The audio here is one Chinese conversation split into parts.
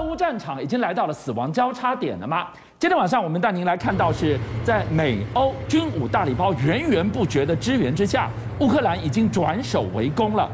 乌战场已经来到了死亡交叉点了吗？今天晚上我们带您来看到，是在美欧军武大礼包源源不绝的支援之下，乌克兰已经转守为攻了。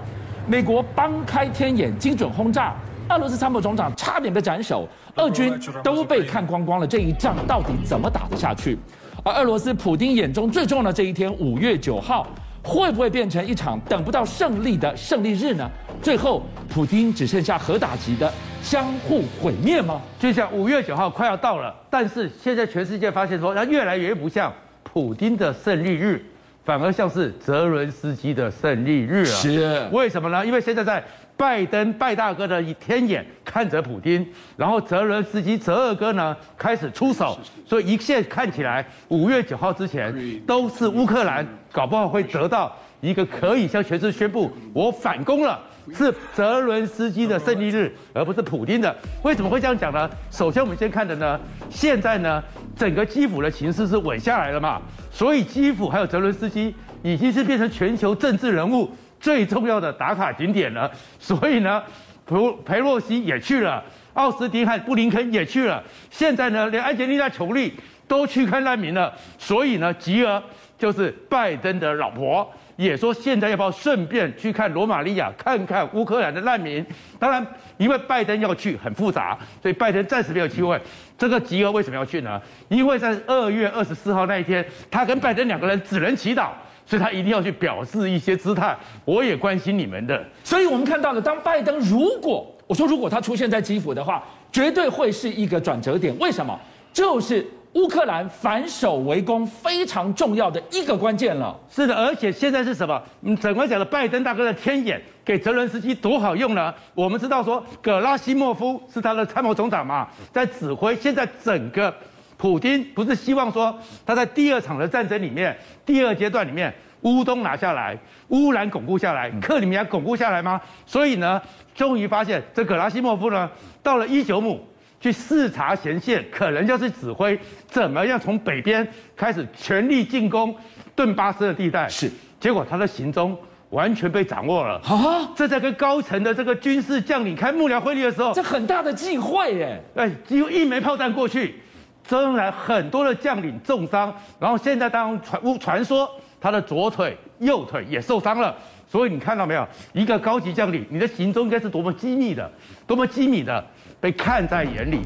美国帮开天眼，精准轰炸，俄罗斯参谋总长差点被斩首，俄军都被看光光了。这一仗到底怎么打得下去？而俄罗斯普丁眼中最重要的这一天，五月九号，会不会变成一场等不到胜利的胜利日呢？最后，普丁只剩下核打击的相互毁灭吗？就像五月九号快要到了，但是现在全世界发现说，它越来越不像普丁的胜利日，反而像是泽伦斯基的胜利日啊！是，为什么呢？因为现在在拜登拜大哥的天眼看着普丁，然后泽伦斯基泽二哥呢开始出手，所以一切看起来五月九号之前都是乌克兰搞不好会得到一个可以向全世界宣布我反攻了。是泽伦斯基的胜利日，而不是普丁的。为什么会这样讲呢？首先，我们先看的呢，现在呢，整个基辅的情势是稳下来了嘛，所以基辅还有泽伦斯基已经是变成全球政治人物最重要的打卡景点了。所以呢，普裴洛西也去了，奥斯汀和布林肯也去了，现在呢，连安吉丽娜·琼丽都去看难民了。所以呢，吉尔就是拜登的老婆。也说现在要不要顺便去看罗马尼亚，看看乌克兰的难民？当然，因为拜登要去很复杂，所以拜登暂时没有机会。这个吉尔为什么要去呢？因为在二月二十四号那一天，他跟拜登两个人只能祈祷，所以他一定要去表示一些姿态。我也关心你们的。所以我们看到了，当拜登如果我说如果他出现在基辅的话，绝对会是一个转折点。为什么？就是。乌克兰反守为攻非常重要的一个关键了。是的，而且现在是什么？嗯，整个讲的拜登大哥的天眼给泽伦斯基多好用呢？我们知道说，葛拉西莫夫是他的参谋总长嘛，在指挥。现在整个普京不是希望说他在第二场的战争里面，第二阶段里面，乌东拿下来，乌兰巩固下来，克里米亚巩固下来吗？所以呢，终于发现这葛拉西莫夫呢，到了伊久姆。去视察前线，可能就是指挥怎么样从北边开始全力进攻顿巴斯的地带。是，结果他的行踪完全被掌握了。啊，这在跟高层的这个军事将领开幕僚会议的时候，这很大的忌讳耶。哎，几乎一枚炮弹过去，当然很多的将领重伤，然后现在当传传说他的左腿、右腿也受伤了。所以你看到没有，一个高级将领，你的行踪应该是多么机密的，多么机密的。被看在眼里，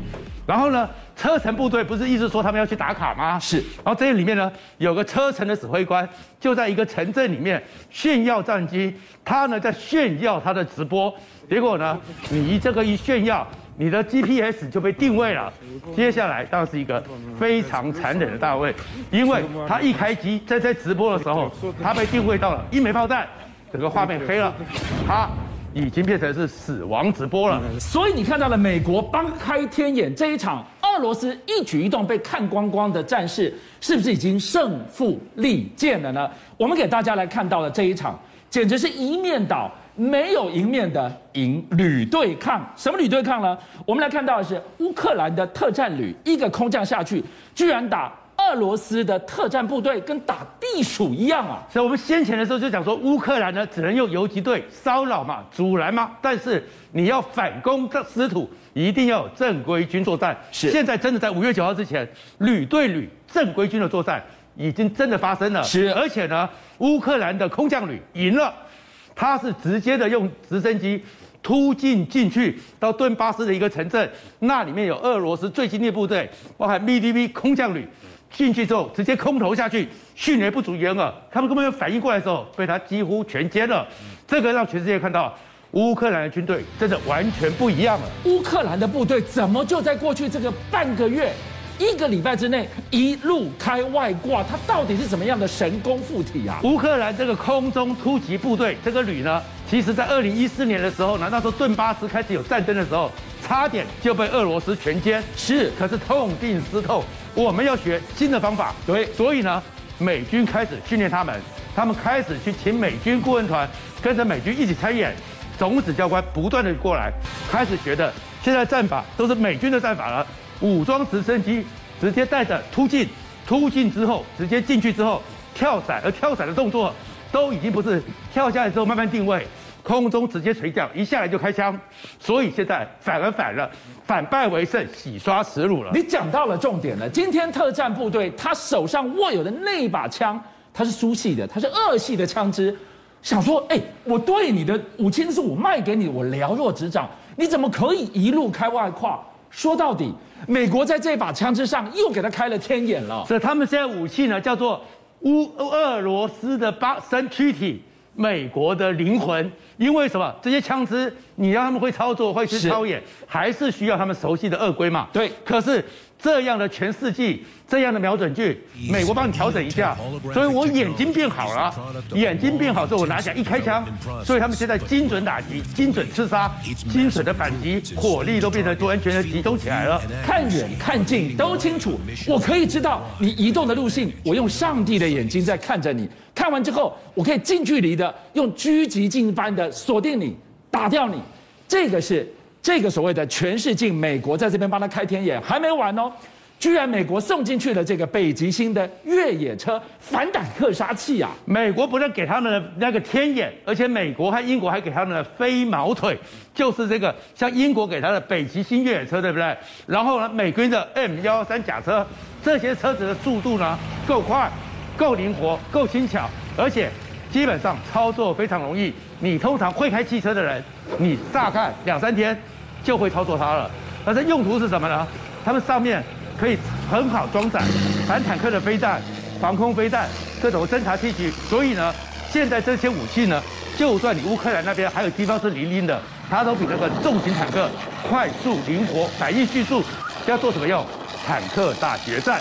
然后呢，车臣部队不是一直说他们要去打卡吗？是。然后这里面呢，有个车臣的指挥官，就在一个城镇里面炫耀战机，他呢在炫耀他的直播。结果呢，你这个一炫耀，你的 GPS 就被定位了。接下来当然是一个非常残忍的大卫，因为他一开机在在直播的时候，他被定位到了一枚炮弹，整个画面黑了，他。已经变成是死亡直播了，所以你看到了美国帮开天眼这一场，俄罗斯一举一动被看光光的战事，是不是已经胜负立见了呢？我们给大家来看到的这一场，简直是一面倒，没有赢面的赢旅对抗。什么旅对抗呢？我们来看到的是乌克兰的特战旅，一个空降下去，居然打。俄罗斯的特战部队跟打地鼠一样啊！所以我们先前的时候就讲说，乌克兰呢只能用游击队骚扰嘛、阻拦嘛，但是你要反攻这失土，一定要有正规军作战。是，现在真的在五月九号之前，旅对旅正规军的作战已经真的发生了。是，而且呢，乌克兰的空降旅赢了，他是直接的用直升机突进进去到顿巴斯的一个城镇，那里面有俄罗斯最精锐部队，包含 VDV 空降旅。进去之后，直接空投下去，迅雷不及掩耳，他们根本没有反应过来的时候，被他几乎全歼了。这个让全世界看到，乌克兰的军队真的完全不一样了。乌克兰的部队怎么就在过去这个半个月、一个礼拜之内一路开外挂？他到底是什么样的神功附体啊？乌克兰这个空中突击部队这个旅呢，其实在二零一四年的时候呢，那时候顿巴斯开始有战争的时候，差点就被俄罗斯全歼。是，可是痛定思痛。我们要学新的方法，对，所以呢，美军开始训练他们，他们开始去请美军顾问团跟着美军一起参演，总指教官不断的过来，开始学的，现在战法都是美军的战法了，武装直升机直接带着突进，突进之后直接进去之后跳伞，而跳伞的动作都已经不是跳下来之后慢慢定位，空中直接垂降，一下来就开枪，所以现在反而反了，反败为胜，洗刷耻辱了。你讲到了重点了，今天特战部队他手上握有的那一把枪，它是苏系的，它是俄系的枪支，想说，哎，我对你的武器是我卖给你，我了若指掌，你怎么可以一路开外挂？说到底，美国在这把枪支上又给他开了天眼了。所以他们现在武器呢，叫做乌俄罗斯的八身躯体。美国的灵魂，因为什么？这些枪支你让他们会操作、会去操演，还是需要他们熟悉的鳄龟嘛？对。可是这样的全世纪，这样的瞄准具，美国帮你调整一下，所以我眼睛变好了，眼睛变好之后，我拿起来一开枪，所以他们现在精准打击、精准刺杀、精准的反击，火力都变得完全的集中起来了。看远看近都清楚，我可以知道你移动的路径，我用上帝的眼睛在看着你。看完之后，我可以近距离的用狙击镜般的锁定你，打掉你。这个是这个所谓的全世界，美国在这边帮他开天眼，还没完哦。居然美国送进去了这个北极星的越野车反坦克杀器啊！美国不但给他们的那个天眼，而且美国和英国还给他们的飞毛腿，就是这个像英国给他的北极星越野车，对不对？然后呢，美军的 M 幺幺三甲车，这些车子的速度呢够快。够灵活，够轻巧，而且基本上操作非常容易。你通常会开汽车的人，你大概两三天就会操作它了。而这用途是什么呢？它们上面可以很好装载反坦克的飞弹、防空飞弹、各种侦察器具。所以呢，现在这些武器呢，就算你乌克兰那边还有地方是零零的，它都比那个重型坦克快速、灵活、反应迅速。要做什么用？坦克大决战，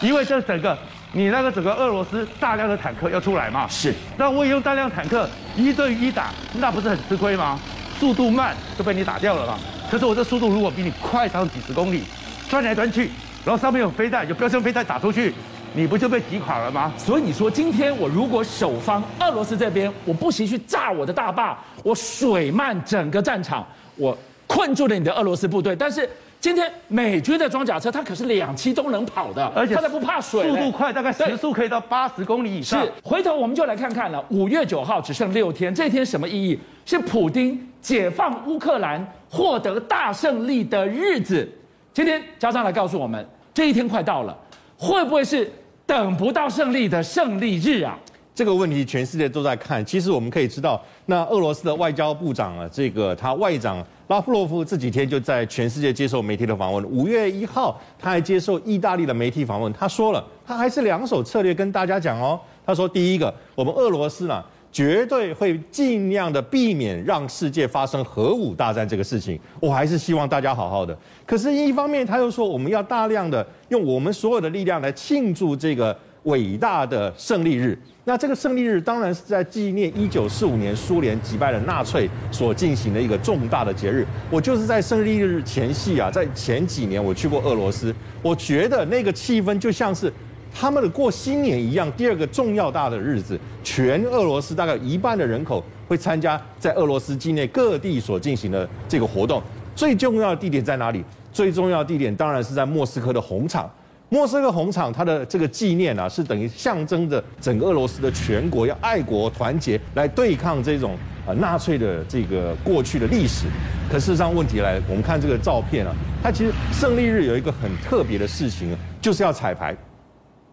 因为这整个。你那个整个俄罗斯大量的坦克要出来嘛？是。那我也用大量坦克一对一打，那不是很吃亏吗？速度慢就被你打掉了嘛。可是我这速度如果比你快上几十公里，钻来钻去，然后上面有飞弹，有标枪飞弹打出去，你不就被击垮了吗？所以你说今天我如果守方俄罗斯这边，我不惜去炸我的大坝，我水漫整个战场，我困住了你的俄罗斯部队，但是。今天美军的装甲车，它可是两栖都能跑的，而且它不怕水，速度快，大概时速可以到八十公里以上。是，回头我们就来看看了。五月九号只剩六天，这天什么意义？是普丁解放乌克兰、获得大胜利的日子。今天加上来告诉我们，这一天快到了，会不会是等不到胜利的胜利日啊？这个问题全世界都在看。其实我们可以知道，那俄罗斯的外交部长啊，这个他外长。拉夫罗夫这几天就在全世界接受媒体的访问。五月一号，他还接受意大利的媒体访问，他说了，他还是两手策略跟大家讲哦。他说，第一个，我们俄罗斯呢，绝对会尽量的避免让世界发生核武大战这个事情。我还是希望大家好好的。可是，一方面他又说，我们要大量的用我们所有的力量来庆祝这个伟大的胜利日。那这个胜利日当然是在纪念一九四五年苏联击败了纳粹所进行的一个重大的节日。我就是在胜利日前夕啊，在前几年我去过俄罗斯，我觉得那个气氛就像是他们的过新年一样。第二个重要大的日子，全俄罗斯大概一半的人口会参加在俄罗斯境内各地所进行的这个活动。最重要的地点在哪里？最重要的地点当然是在莫斯科的红场。莫斯科红场，它的这个纪念啊，是等于象征着整个俄罗斯的全国要爱国团结，来对抗这种啊纳粹的这个过去的历史。可事实上，问题来了，我们看这个照片啊，它其实胜利日有一个很特别的事情，就是要彩排。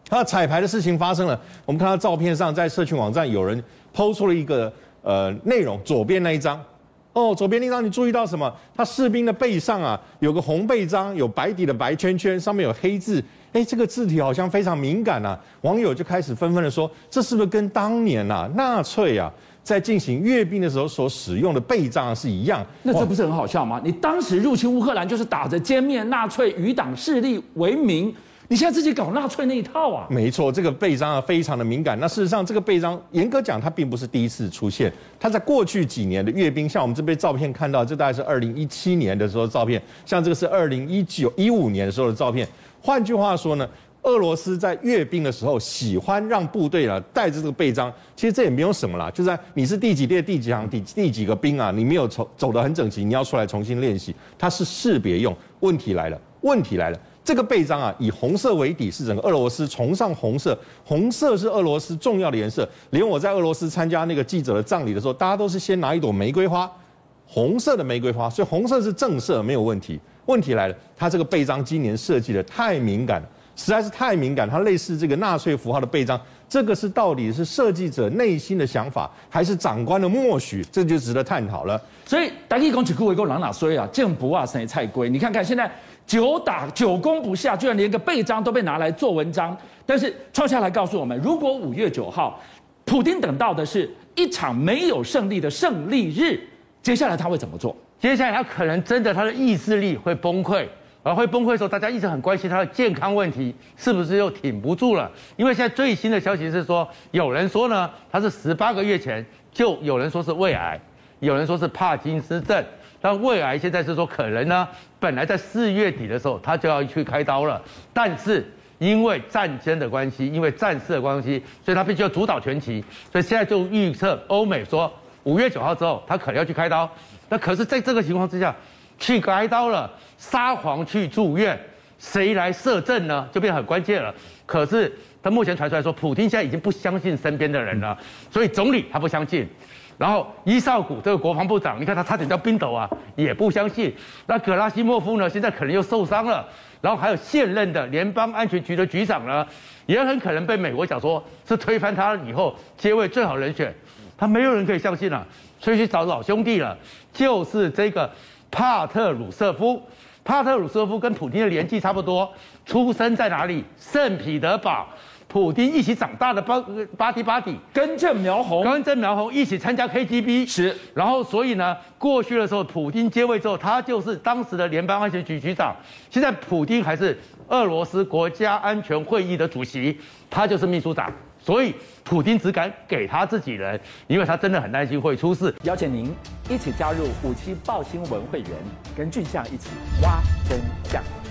它彩排的事情发生了，我们看到照片上，在社群网站有人 PO 出了一个呃内容，左边那一张。哦，左边那张你注意到什么？他士兵的背上啊，有个红背章，有白底的白圈圈，上面有黑字。哎，这个字体好像非常敏感啊！网友就开始纷纷的说，这是不是跟当年啊纳粹啊在进行阅兵的时候所使用的背章是一样？那这不是很好笑吗？你当时入侵乌克兰就是打着歼灭纳粹余党势力为名。你现在自己搞纳粹那一套啊？没错，这个背章啊非常的敏感。那事实上，这个背章严格讲，它并不是第一次出现。它在过去几年的阅兵，像我们这边照片看到，这大概是二零一七年的时候的照片，像这个是二零一九一五年的时候的照片。换句话说呢，俄罗斯在阅兵的时候喜欢让部队啊带着这个背章。其实这也没有什么啦，就在你是第几列第几行第第几个兵啊，你没有走走得很整齐，你要出来重新练习，它是识别用。问题来了，问题来了。这个背章啊，以红色为底，是整个俄罗斯崇尚红色，红色是俄罗斯重要的颜色。连我在俄罗斯参加那个记者的葬礼的时候，大家都是先拿一朵玫瑰花，红色的玫瑰花，所以红色是正色，没有问题。问题来了，它这个背章今年设计的太敏感了，实在是太敏感。它类似这个纳粹符号的背章，这个是到底是设计者内心的想法，还是长官的默许？这就值得探讨了。所以，大家讲起顾维公，朗哪衰啊，见不啊，生菜龟。你看看现在。久打久攻不下，居然连个背章都被拿来做文章。但是创下来告诉我们，如果五月九号，普丁等到的是一场没有胜利的胜利日，接下来他会怎么做？接下来他可能真的他的意志力会崩溃，而会崩溃的时候，大家一直很关心他的健康问题是不是又挺不住了？因为现在最新的消息是说，有人说呢，他是十八个月前就有人说是胃癌，有人说是帕金斯症。但胃癌现在是说可能呢，本来在四月底的时候他就要去开刀了，但是因为战争的关系，因为战事的关系，所以他必须要主导全局，所以现在就预测欧美说五月九号之后他可能要去开刀。那可是在这个情况之下，去开刀了，沙皇去住院，谁来摄政呢？就变得很关键了。可是他目前传出来说，普京现在已经不相信身边的人了，所以总理他不相信。然后伊绍古这个国防部长，你看他差点叫冰斗啊，也不相信。那葛拉西莫夫呢，现在可能又受伤了。然后还有现任的联邦安全局的局长呢，也很可能被美国讲说是推翻他以后接位最好人选。他没有人可以相信了，所以去找老兄弟了，就是这个帕特鲁舍夫。帕特鲁舍夫跟普丁的年纪差不多，出生在哪里？圣彼得堡。普丁一起长大的巴巴蒂巴蒂，根正苗红，根正苗红一起参加 KGB 是，然后所以呢，过去的时候，普丁接位之后，他就是当时的联邦安全局局长。现在普丁还是俄罗斯国家安全会议的主席，他就是秘书长。所以普丁只敢给他自己人，因为他真的很担心会出事。邀请您一起加入五七报新闻会员，跟俊相一起挖真。